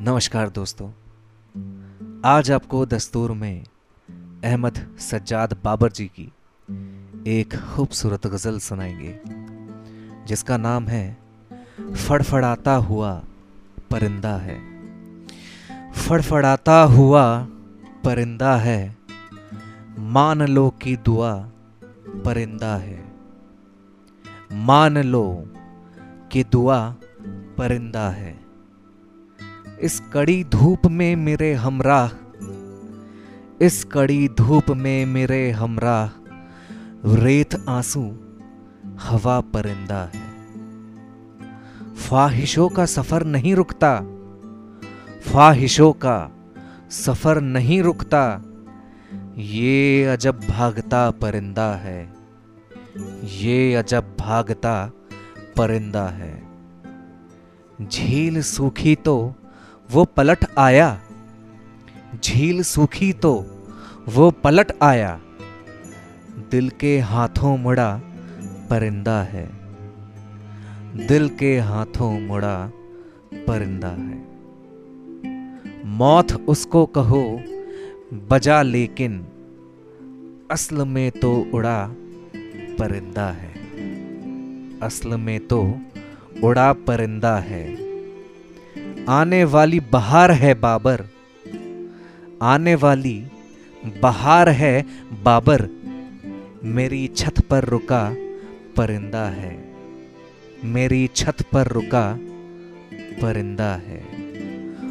नमस्कार दोस्तों। आज आपको दस्तूर में अहमद सज्जाद बाबर जी की एक खूबसूरत गज़ल सुनाएँगे, जिसका नाम है फड़फड़ाता हुआ परिंदा है। फड़फड़ाता हुआ परिंदा है, मान लो की दुआ परिंदा है। मान लो कि दुआ परिंदा है। इस कड़ी धूप में मेरे हमराह, इस कड़ी धूप में मेरे हमराह, रेत आँसू हवा परिंदा है। ख्वाहिशों का सफ़र नहीं रुकता, ख्वाहिशों का सफ़र नहीं रुकता, ये अजब भागता परिंदा है, ये अजब भागता परिंदा है। झील सूखी तो वो पलट आया। झील सूखी तो वो पलट आया। दिल के हाथों मुड़ा परिंदा है। दिल के हाथों मुड़ा परिंदा है। मौत उसको कहो, बजा लेकिन असल में तो उड़ा परिंदा है। असल में तो उड़ा परिंदा है। आने वाली बहार है बाबर। आने वाली बहार है बाबर। मेरी छत पर रुका परिंदा है। मेरी छत पर रुका परिंदा है।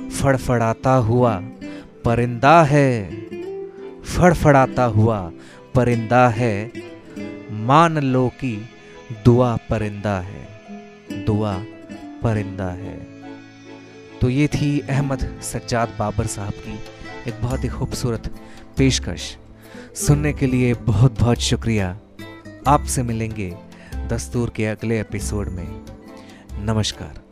फड़फड़ाता हुआ परिंदा है। फड़फड़ाता हुआ परिंदा है। मान लो कि दुआ परिंदा है। दुआ परिंदा है। तो ये थी अहमद सज्जाद बाबर साहब की एक बहुत ही खूबसूरत पेशकश। सुनने के लिए बहुत बहुत शुक्रिया। आपसे मिलेंगे दस्तूर के अगले एपिसोड में। नमस्कार।